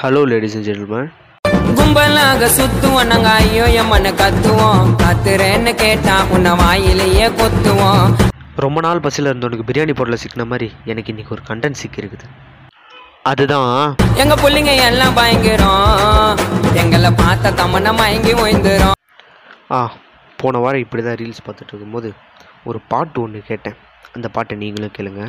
Hello ladies and gentleman கும்பலாக சுத்துவோம் நாங்க ஐயோ எம்மன்னு கத்துவோம். கத்துறேன்னு கேட்டா உன்னை வாயிலேயே கொத்துவோம். ரொம்ப நாள் பஸ்ஸில் இருந்தவனுக்கு பிரியாணி பொருளை சிக்கின மாதிரி எனக்கு இன்னைக்கு ஒரு கண்டென்ட் சிக்கியிருக்குது. அதுதான். எங்க புள்ளைங்க எல்லாம் பயங்கரம். எங்களை பார்த்த தமன மயங்கி ஓய்ந்துரும். ஆ போன வாரம் இப்படி தான் ரீல்ஸ் பார்த்துட்டு இருக்கும்போது ஒரு பாட்டு ஒன்று கேட்டேன். அந்த பாட்டை நீங்களும் கேளுங்க.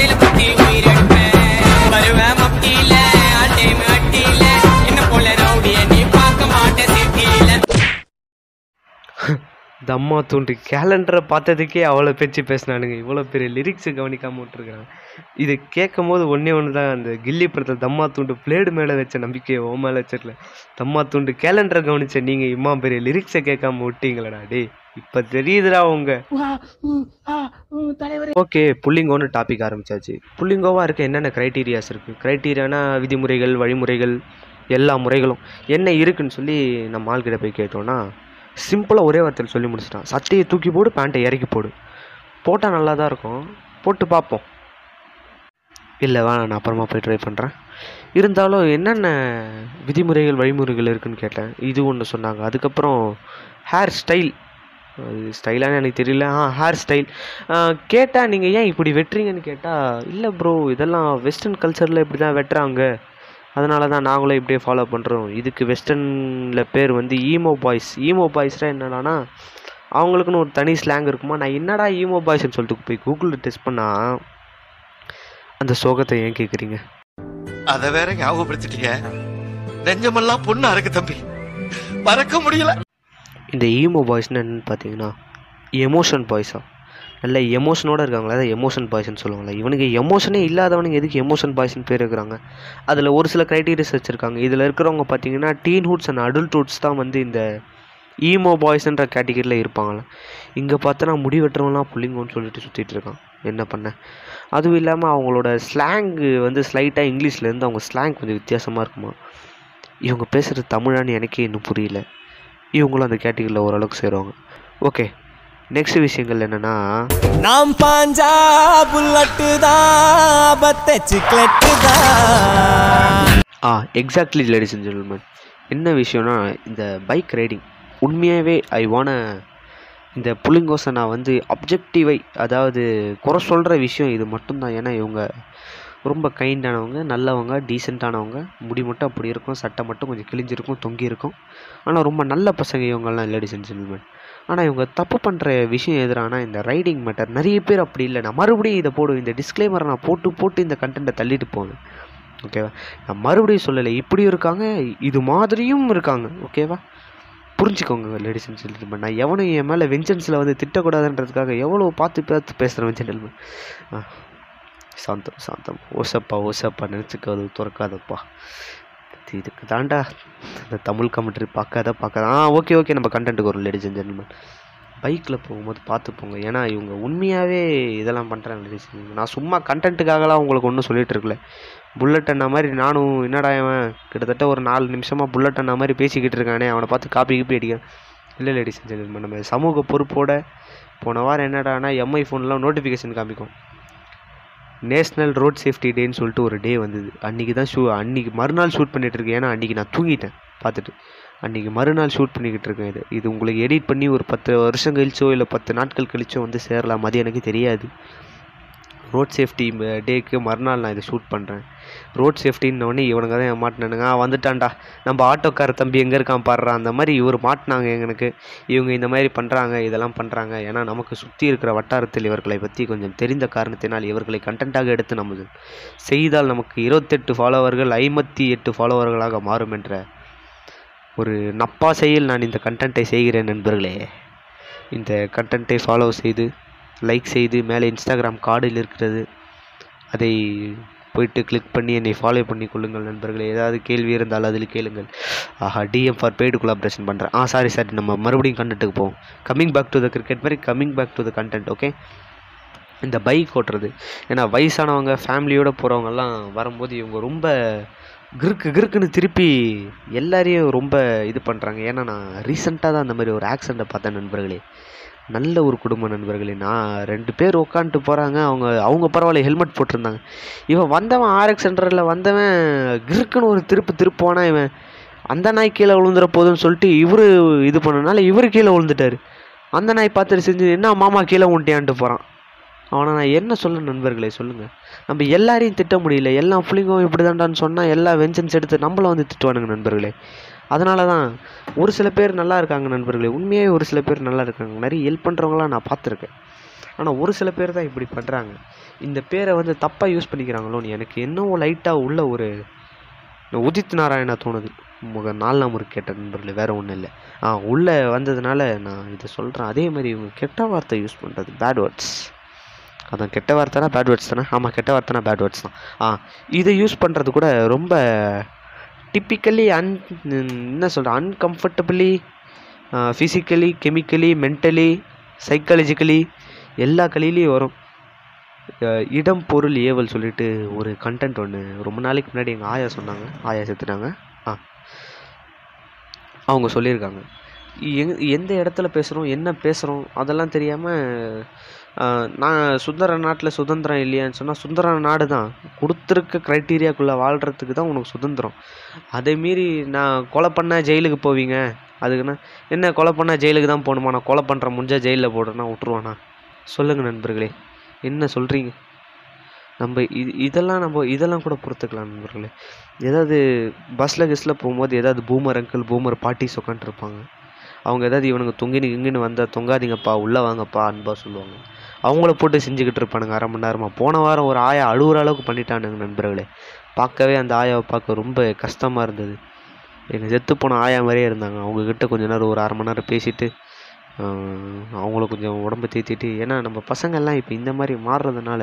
விட்டா தொண்டில உயிர் எடுப்பேன் வருவேன் அட்டையும் அட்டியில. என்ன போல ரவுடிய நீ பார்க்க சிட்டியில. தம்மா தூண்டு கேலண்டரை பார்த்ததுக்கே அவ்வளோ பேச்சு பேசினானுங்க. இவ்வளோ பெரிய லிரிக்ஸை கவனிக்காமல் விட்டுருக்குறாங்க. இது கேட்கும் போது ஒன்றே ஒன்று தான் அந்த கில்லி படத்தில் தம்மா தூண்டு பிளேடு மேலே வச்ச நம்பிக்கையை ஓ மேலே வச்சிடல தம்மா தூண்டு கேலண்டரை கவனிச்ச நீங்கள் இம்மா பெரிய லிரிக்ஸை கேட்காம விட்டீங்களடா டே இப்போ தெரியுதுடா உங்க. ஓகே புள்ளிங்கோன்னு டாபிக் ஆரம்பிச்சாச்சு. புள்ளிங்கோவாக இருக்க என்னென்ன க்ரைட்டீரியாஸ் இருக்குது க்ரைட்டீரியானா விதிமுறைகள் வழிமுறைகள் எல்லா முறைகளும். என்ன இருக்குன்னு சொல்லி நம்ம ஆள்கிட்ட போய் கேட்டோன்னா சிம்பிளாக ஒரே வார்த்தையில் சொல்லி முடிச்சிட்டான். சட்டையை தூக்கி போடு பேண்ட்டை இறக்கி போடு. போட்டால் நல்லா தான் இருக்கும். போட்டு பார்ப்போம். இல்லை வேணாம் நான் அப்புறமா போய் ட்ரை பண்ணுறேன் இருந்தாலும் என்னென்ன விதிமுறைகள் வழிமுறைகள் இருக்குன்னு கேட்டேன். இது ஒன்று சொன்னாங்க. அதுக்கப்புறம் ஹேர் ஸ்டைல் ஸ்டைலானு எனக்கு தெரியல. ஆ ஹேர் ஸ்டைல் கேட்டால் நீங்கள் ஏன் இப்படி வெட்டுறீங்கன்னு கேட்டால் இல்லை ப்ரோ இதெல்லாம் வெஸ்டர்ன் கல்ச்சரில் இப்படி தான் வெட்டுறாங்க. அதனால தான் நாங்களும் இப்படியே ஃபாலோ பண்ணுறோம் இதுக்கு வெஸ்டர்னில் பேர் வந்து ஈமோ பாய்ஸ் ஈமோ பாய்ஸ்னால் என்னடானா அவங்களுக்குன்னு ஒரு தனி ஸ்லாங் இருக்குமா? நான் என்னடா ஈமோ பாய்ஸ்னு சொல்லிட்டு போய் கூகுளில் டெஸ்ட் பண்ணால் அந்த சோகத்தை ஏன் கேட்குறீங்க அதை வேற ஞாபகப்படுத்திட்டீங்க. நெஞ்சமெல்லாம் பொண்ணு அறக்கு தம்பி. மறக்க முடியல. இந்த ஈமோ பாய்ஸ்னு என்னன்னு பார்த்தீங்கன்னா எமோஷன் பாய்ஸா நல்ல எமோஷனோட இருக்காங்களா? அதை எமோஷன் பாய்ஸ்னு சொல்லுவாங்களே? இவனுக்கு எமோஷனே இல்லாதவனுங்க எதுக்கு எமோஷன் பாய்ஸ்னு பேர் இருக்கிறாங்க அதில் ஒரு சில க்ரைட்டீரியாஸ் வச்சுருக்காங்க. இதில் இருக்கிறவங்க பார்த்தீங்கன்னா டீன்ஹுட்ஸ் அண்ட் அடல்ட் ஹுட்ஸ் தான் வந்து இந்த ஈமோ பாய்ஸ்ன்ற கேட்டகரியில் இருப்பாங்களே இங்கே பார்த்தோன்னா முடி வெட்டுறவங்களாம் புள்ளிங்கோன்னு சொல்லிட்டு சுற்றிட்டு இருக்கான். என்ன பண்ண? அதுவும் இல்லாமல் அவங்களோட ஸ்லாங்கு வந்து ஸ்லைட்டாக இங்கிலீஷ்லேருந்து அவங்க ஸ்லாங் கொஞ்சம் வித்தியாசமாக இருக்குமா? இவங்க பேசுகிறது தமிழான்னு எனக்கே இன்னும் புரியல. இவங்களும் அந்த கேட்டகரியில் ஓரளவுக்கு சேருவாங்க. ஓகே நெக்ஸ்ட் விஷயங்கள் என்னென்னா நாம் பாஞ்சா புல்லட்டு தான் ஆ எக்ஸாக்ட்லி லேடிஸ் அண்ட் ஜென்டில்மேன் என்ன விஷயம்னா இந்த பைக் ரைடிங் உண்மையாகவே ஐ வான இந்த புள்ளிங்கோசை நான் வந்து அப்ஜெக்டிவை அதாவது குறை சொல்கிற விஷயம் இது மட்டும்தான். ஏன்னா இவங்க ரொம்ப கைண்டானவங்க நல்லவங்க டீசெண்டானவங்க முடி மட்டும் அப்படி இருக்கும் சட்டை மட்டும் கொஞ்சம் கிழிஞ்சிருக்கும் தொங்கி இருக்கும் ஆனால் ரொம்ப நல்ல பசங்க இவங்கெல்லாம் லேடிஸ் அண்ட் ஜென்டில்மேன் ஆனால் இவங்க தப்பு பண்ணுற விஷயம் எதிரானா இந்த ரைடிங் மேட்டர் நிறைய பேர் அப்படி இல்லை. நான் மறுபடியும் இதை போடுவேன். இந்த டிஸ்க்ளைமரை நான் போட்டு போட்டு இந்த கண்டென்ட்டை தள்ளிட்டு போவேன். ஓகேவா நான் மறுபடியும் சொல்லலை. இப்படியும் இருக்காங்க இது மாதிரியும் இருக்காங்க. ஓகேவா புரிஞ்சுக்கோங்க லேடிஸ் அண்ட் ஜென்டில்மேன் நான் எவனும் என் மேலே வெஞ்சன்ஸில் வந்து திட்டக்கூடாதுன்றதுக்காக எவ்வளோ பார்த்து பார்த்து பேசுகிறேன் ஜென்டில்மேன் ஆ. சாந்தம் சாந்தம் ஓசப்பா ஓசப்பா நினச்சிக்காது துறக்காதப்பா. இது இதுக்கு தாண்டா. இந்த தமிழ் கமெண்ட்ரி பார்க்காத பார்க்காத. ஆ ஓகே ஓகே நம்ம கண்டென்ட்டுக்கு வரும் லேடிஸ் அண்ட் ஜென்மன் பைக்கில் போகும்போது பார்த்து போங்க. ஏன்னா இவங்க உண்மையாகவே இதெல்லாம் பண்ணுறாங்க லேடிஸ் நான் சும்மா கண்டென்ட்டுக்காகலாம் உங்களுக்கு ஒன்றும் சொல்லிகிட்டு இருக்கல. புல்லட் அண்ணா மாதிரி நானும் என்னடா இவன்? கிட்டத்தட்ட ஒரு நாலு நிமிஷமாக புல்லட் அண்ணா மாதிரி பேசிக்கிட்டு இருக்கானே. அவனை பார்த்து காப்பி கீப்பி அடிக்கிறேன். இல்லை லேடிஸ் அண்ட் ஜென்மன் நம்ம சமூக பொறுப்போட போன வாரம் என்னடானா எம்ஐ ஃபோன்லாம் நோட்டிஃபிகேஷன் காமிக்கும். நேஷ்னல் ரோட் சேஃப்டி டேன்னு சொல்லிட்டு ஒரு டே வந்தது. அன்றைக்கி தான் ஷூ அன்றைக்கி மறுநாள் ஷூட் பண்ணிகிட்டு இருக்கேன். ஏன்னா அன்றைக்கி நான் தூங்கிட்டேன். பார்த்துட்டு அன்றைக்கி மறுநாள் ஷூட் பண்ணிக்கிட்டு இருக்கேன் இது. இது உங்களுக்கு எடிட் பண்ணி ஒரு பத்து வருஷம் கழிச்சோ இல்லை பத்து நாட்கள் கழிச்சோ வந்து சேரலாம் அது எனக்கு தெரியாது. ரோட் சேஃப்டி டேக்கு மறுநாள் நான் இதை ஷூட் பண்ணுறேன் ரோட் சேஃப்டின்னொடனே இவனுங்க தான் மாட்டினானுங்க வந்துட்டான்டா. நம்ம ஆட்டோக்கார தம்பி எங்கே இருக்கான் பாடுறா அந்த மாதிரி இவர் மாட்டினாங்க எங்களுக்கு. இவங்க இந்த மாதிரி பண்ணுறாங்க இதெல்லாம் பண்ணுறாங்க ஏன்னா நமக்கு சுற்றி இருக்கிற வட்டாரத்தில் இவர்களை பற்றி கொஞ்சம் தெரிந்த காரணத்தினால் இவர்களை கண்டென்ட்டாக எடுத்து நமது செய்தால் நமக்கு இருபத்தெட்டு ஃபாலோவர்கள் ஐம்பத்தி எட்டு ஃபாலோவர்களாக மாறும் என்ற ஒரு நப்பாசையில் நான் இந்த கண்டென்ட்டை செய்கிறேன் நண்பர்களே. இந்த கண்டென்ட்டை ஃபாலோ செய்து லைக் செய்து மேலே இன்ஸ்டாகிராம் கார்டில் இருக்கிறது. அதை போயிட்டு கிளிக் பண்ணி என்னை ஃபாலோ பண்ணி கொள்ளுங்கள் நண்பர்களே. ஏதாவது கேள்வி இருந்தால் அதில் கேளுங்கள். ஆஹா டிஎம் ஃபார் பெய்டு கொலாபரேஷன் பண்ணுறேன் ஆ சாரி சாரி நம்ம மறுபடியும் கண்டென்ட்டுக்கு போவோம். Coming back to the cricket மாதிரி coming back to the content okay இந்த பைக் ஓட்டுறது. ஏன்னா வயசானவங்க ஃபேமிலியோடு போகிறவங்கெல்லாம் வரும்போது இவங்க ரொம்ப கிறுக்கு கிறுக்குன்னு திருப்பி எல்லாரையும் ரொம்ப இது பண்ணுறாங்க ஏன்னா நான் ரீசெண்டாக தான் அந்த மாதிரி ஒரு ஆக்சிடெண்ட்டை பார்த்தேன் நண்பர்களே. நல்ல ஒரு குடும்ப நண்பர்களே நான் ரெண்டு பேர் உட்காந்துட்டு போகிறாங்க அவங்க அவங்க பரவாயில்ல ஹெல்மெட் போட்டிருந்தாங்க. இவன் வந்தவன் ஆர்எக்ஸ் சென்டரில் வந்தவன் கிறுக்குன்னு ஒரு திருப்பு திருப்புவானா இவன் அந்த நாய் கீழே விழுந்துற போதுன்னு சொல்லிட்டு இவர் இது பண்ணனால இவர் கீழே விழுந்துட்டாரு. அந்த நாய் பார்த்துட்டு செஞ்சு என்ன மாமா கீழே உண்டியான்ட்டு போகிறான் அவனை நான் என்ன சொல்ல நண்பர்களே சொல்லுங்கள் நம்ம எல்லாரையும் திட்ட முடியல. எல்லா பிள்ளைங்களும் இப்படி தான்டான்னு சொன்னால் எல்லா வெஞ்சன்ஸ் எடுத்து நம்மள வந்து திட்டுவானுங்க நண்பர்களே. அதனால தான் ஒரு சில பேர் நல்லா இருக்காங்க நண்பர்களே. உண்மையாகவே ஒரு சில பேர் நல்லா இருக்காங்க. நிறைய ஹெல்ப் பண்ணுறவங்களாம் நான் பார்த்துருக்கேன். ஆனால் ஒரு சில பேர் தான் இப்படி பண்ணுறாங்க இந்த பேரை வந்து தப்பாக யூஸ் பண்ணிக்கிறாங்களோன்னு எனக்கு என்னவோ லைட்டாக உள்ள ஒரு உதித் நாராயணா தோணுது. முக நாலு நம்பர் கேட்ட நண்பர்கள் வேறு ஒன்றும் இல்லை. ஆ உள்ளே வந்ததுனால நான் இதை சொல்கிறேன் அதே மாதிரி இவங்க கெட்ட வார்த்தை யூஸ் பண்ணுறது பேட் வேர்ட்ஸ் அதான் கெட்ட வார்த்தைனா பேட் வேர்ட்ஸ் தானே? ஆமாம் கெட்ட வார்த்தைனா பேட் வேர்ட்ஸ் தான். ஆ இதை யூஸ் பண்ணுறது கூட ரொம்ப டிப்பிக்கலி அன் என்ன சொல்கிறேன் uncomfortably physically chemically mentally psychologically எல்லா கலையிலையும் வரும். இடம் பொருள் ஏவல் சொல்லிட்டு ஒரு கண்டென்ட் ஒன்று ரொம்ப நாளைக்கு முன்னாடி எங்கள் ஆயா சொன்னாங்க. ஆயா செத்துட்டாங்க. ஆ. அவங்க சொல்லியிருக்காங்க. எங் எந்த இடத்துல பேசுகிறோம் என்ன பேசுகிறோம் அதெல்லாம் தெரியாமல் நான் சுந்தர நாட்டில் சுதந்திரம் இல்லையான்னு சொன்னால் சுந்தர நாடு தான் கொடுத்துருக்க க்ரைட்டீரியாக்குள்ளே வாழ்கிறதுக்கு தான் உனக்கு சுதந்திரம். அதை மீறி நான் கொலை பண்ணால் ஜெயிலுக்கு போவீங்க. அதுக்குன்னா என்ன கொலை பண்ணால் ஜெயிலுக்கு தான் போகணுமா? நான் கொலை பண்ணுற முடிஞ்சால் ஜெயிலில் போடுறேன்னா விட்ருவானா சொல்லுங்கள் நண்பர்களே என்ன சொல்கிறீங்க நம்ம இது இதெல்லாம் நம்ம இதெல்லாம் கூட பொறுத்துக்கலாம் நண்பர்களே. ஏதாவது பஸ்ஸில் கிஸ்ஸில் போகும்போது ஏதாவது பூமர் அங்கிள் பூமர் பாட்டிஸ் உட்காந்துருப்பாங்க அவங்க ஏதாவது இவனுங்க தொங்கினு இங்கின்னு வந்தால் தொங்காதீங்கப்பா உள்ளே வாங்கப்பா அன்பா சொல்லுவாங்க. அவங்கள போட்டு செஞ்சுக்கிட்டு இருப்பானுங்க அரை மணி நேரமாக போன வாரம் ஒரு ஆயா அழுகுற அளவுக்கு பண்ணிட்டானுங்க நண்பர்களே. பார்க்கவே அந்த ஆயாவை பார்க்க ரொம்ப கஷ்டமாக இருந்தது. எங்கள் செத்து போன ஆயா மாதிரியே இருந்தாங்க. அவங்கக்கிட்ட கொஞ்ச நேரம் ஒரு அரை மணி நேரம் பேசிட்டு அவங்கள கொஞ்சம் உடம்பு தேத்திட்டு ஏன்னா நம்ம பசங்கள்லாம் இப்போ இந்த மாதிரி மாறுறதுனால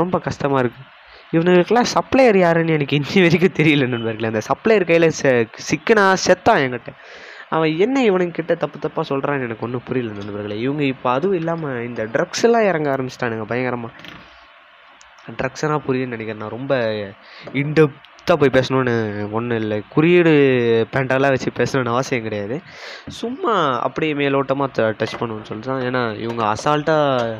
ரொம்ப கஷ்டமாக இருக்குது இவனுங்களுக்கெல்லாம் சப்ளையர் யாருன்னு எனக்கு இன்னி வரைக்கும் தெரியல நண்பர்களே. அந்த சப்ளையர் கையில் செ சிக்கனா செத்தான் என்கிட்ட. அவன் என்ன இவனுங்க கிட்ட தப்பு தப்பாக சொல்கிறான்னு எனக்கு ஒன்றும் புரியல நண்பர்களே. இவங்க இப்போ அதுவும் இல்லாமல் இந்த ட்ரக்ஸ் எல்லாம் இறங்க ஆரம்பிச்சிட்டானுங்க பயங்கரமாக ட்ரக்ஸ்னால் புரியுதுன்னு நினைக்கிறேன். நான் ரொம்ப இன்டெப்த்தாக போய் பேசணும்னு ஒன்றும் இல்லை. குறியீடு பேண்டெல்லாம் வச்சு பேசணுன்னு அவசியம் கிடையாது. சும்மா அப்படியே மேலோட்டமாக டச் பண்ணுவோன்னு சொல்லிட்டு ஏன்னா இவங்க அசால்ட்டாக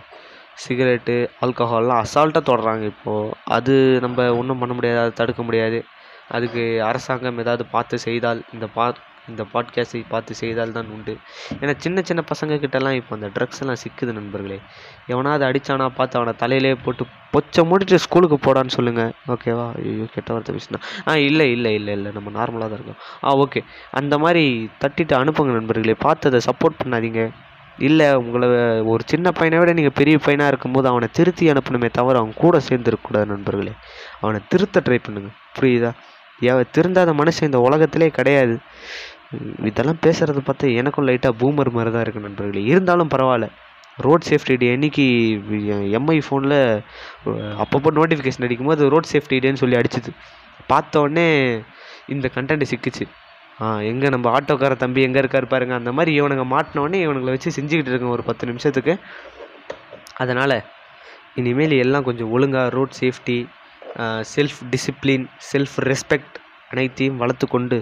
சிகரெட்டு ஆல்கஹால்லாம் அசால்ட்டாக தொடுறாங்க இப்போது அது நம்ம ஒன்றும் பண்ண முடியாது அதை தடுக்க முடியாது. அதுக்கு அரசாங்கம் ஏதாவது பார்த்து செய்தால் இந்த பா இந்த பாட்காஸ்ட்டை பார்த்து செய்தால் தான் உண்டு. ஏன்னா சின்ன சின்ன பசங்க கிட்டலாம் இப்போ அந்த ட்ரக்ஸ் எல்லாம் சிக்குது நண்பர்களே. எவனாவது அடித்தானா பார்த்து அவனை தலையிலே போட்டு பொச்சை மூடிட்டு ஸ்கூலுக்கு போடான்னு சொல்லுங்கள் ஓகேவா ஐயோ கெட்ட வார்த்தை பேசினா. ஆ இல்லை இல்லை இல்லை இல்லை. நம்ம நார்மலாக தான் இருக்கோம். ஆ ஓகே அந்த மாதிரி தட்டிட்டு அனுப்புங்க நண்பர்களே. பார்த்து அதை சப்போர்ட் பண்ணாதீங்க. இல்லை உங்களை ஒரு சின்ன பையனை விட நீங்கள் பெரிய பையனாக இருக்கும்போது அவனை திருத்தி அனுப்பணுமே தவிர அவன் கூட சேர்ந்துருக்கக்கூடாது நண்பர்களே. அவனை திருத்த ட்ரை பண்ணுங்கள் புரியுதா? ஏ திருந்தாத மனுஷன் இந்த உலகத்திலே கிடையாது. இதெல்லாம் பேசுகிறத பார்த்து எனக்கும் லைட்டாக பூமர் மாதிரி தான் இருக்குது நண்பர்களே. இருந்தாலும் பரவாயில்ல. ரோட் சேஃப்டி டே அன்னைக்கு எம்ஐ ஃபோனில் அப்பப்போ நோட்டிஃபிகேஷன் அடிக்கும்போது ரோட் சேஃப்டி டேன்னு சொல்லி அடிச்சுது. பார்த்த உடனே இந்த கண்டென்ட் சிக்கிச்சு. ஆ எங்கே நம்ம ஆட்டோக்கார தம்பி எங்கே இருக்கார் பாருங்க. அந்த மாதிரி இவனுங்க மாட்டினோடனே இவனுங்களை வச்சு செஞ்சுக்கிட்டு இருக்கேன் ஒரு பத்து நிமிஷத்துக்கு. அதனால் இனிமேல் எல்லாம் கொஞ்சம் ஒழுங்காக road safety self discipline self respect அனைத்தையும் வளர்த்து கொண்டு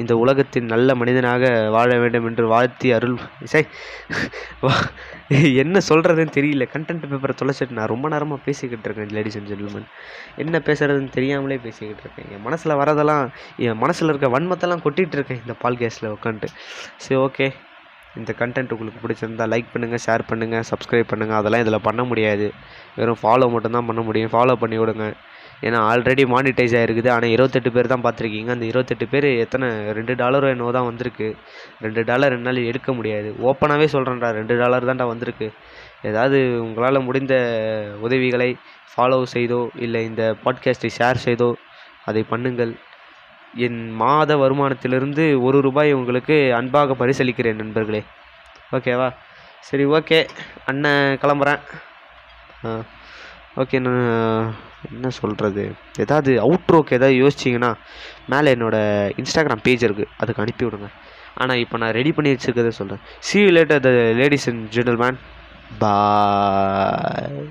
இந்த உலகத்தின் நல்ல மனிதனாக வாழ வேண்டும் என்று வாழ்த்தி அருள். இசை. வா- என்ன சொல்கிறதுன்னு தெரியல. கண்டென்ட் பேப்பரை தொலைச்சிட்டு நான் ரொம்ப நேரமாக பேசிக்கிட்டு இருக்கேன் லேடிஸ் அண்ட் ஜென்டில்மன் என்ன பேசுறதுன்னு தெரியாமலே பேசிக்கிட்டு இருக்கேன். என் மனசில் வரதெல்லாம் என் மனசில் இருக்க வன்மத்தெல்லாம் கொட்டிகிட்டு இருக்கேன் இந்த பால் கேஸில் உட்காந்துட்டு சரி ஓகே இந்த கண்டென்ட் உங்களுக்கு பிடிச்சிருந்தா லைக் பண்ணுங்கள் ஷேர் பண்ணுங்கள் சப்ஸ்கிரைப் பண்ணுங்கள் அதெல்லாம் இதில் பண்ண முடியாது. வெறும் ஃபாலோ மட்டும்தான் பண்ண முடியும். ஃபாலோ பண்ணி விடுங்க. ஏன்னா ஆல்ரெடி மானிட்டைஸ் ஆகிருக்குது ஆனால் இருபத்தெட்டு பேர் தான் பார்த்துருக்கீங்க. அந்த இருபத்தெட்டு பேர் எத்தனை? ரெண்டு டாலரோ என்னவோ தான் வந்திருக்கு. ரெண்டு டாலர் என்னால் எடுக்க முடியாது. ஓப்பனாகவே சொல்கிறேன்டா ரெண்டு டாலர் தான்டா வந்திருக்கு. ஏதாவது உங்களால் முடிந்த உதவிகளை ஃபாலோ செய்தோ இல்லை இந்த பாட்காஸ்ட்டை ஷேர் செய்தோ அதை பண்ணுங்கள். என் மாத வருமானத்திலிருந்து ஒரு ரூபாய் உங்களுக்கு அன்பாக பரிசளிக்கிறேன் நண்பர்களே. ஓகேவா சரி ஓகே அண்ணன் கிளம்புறேன். ஓகே நான் என்ன சொல்கிறது ஏதாவது அவுட்ரோக்கு ஏதாவது யோசிச்சிங்கன்னா மேலே என்னோடய இன்ஸ்டாகிராம் பேஜ் இருக்குது அதுக்கு அனுப்பி விடுங்க. ஆனால் இப்போ நான் ரெடி பண்ணி வச்சுருக்கதை சொல்கிறேன் see later the ladies and and gentlemen. Bye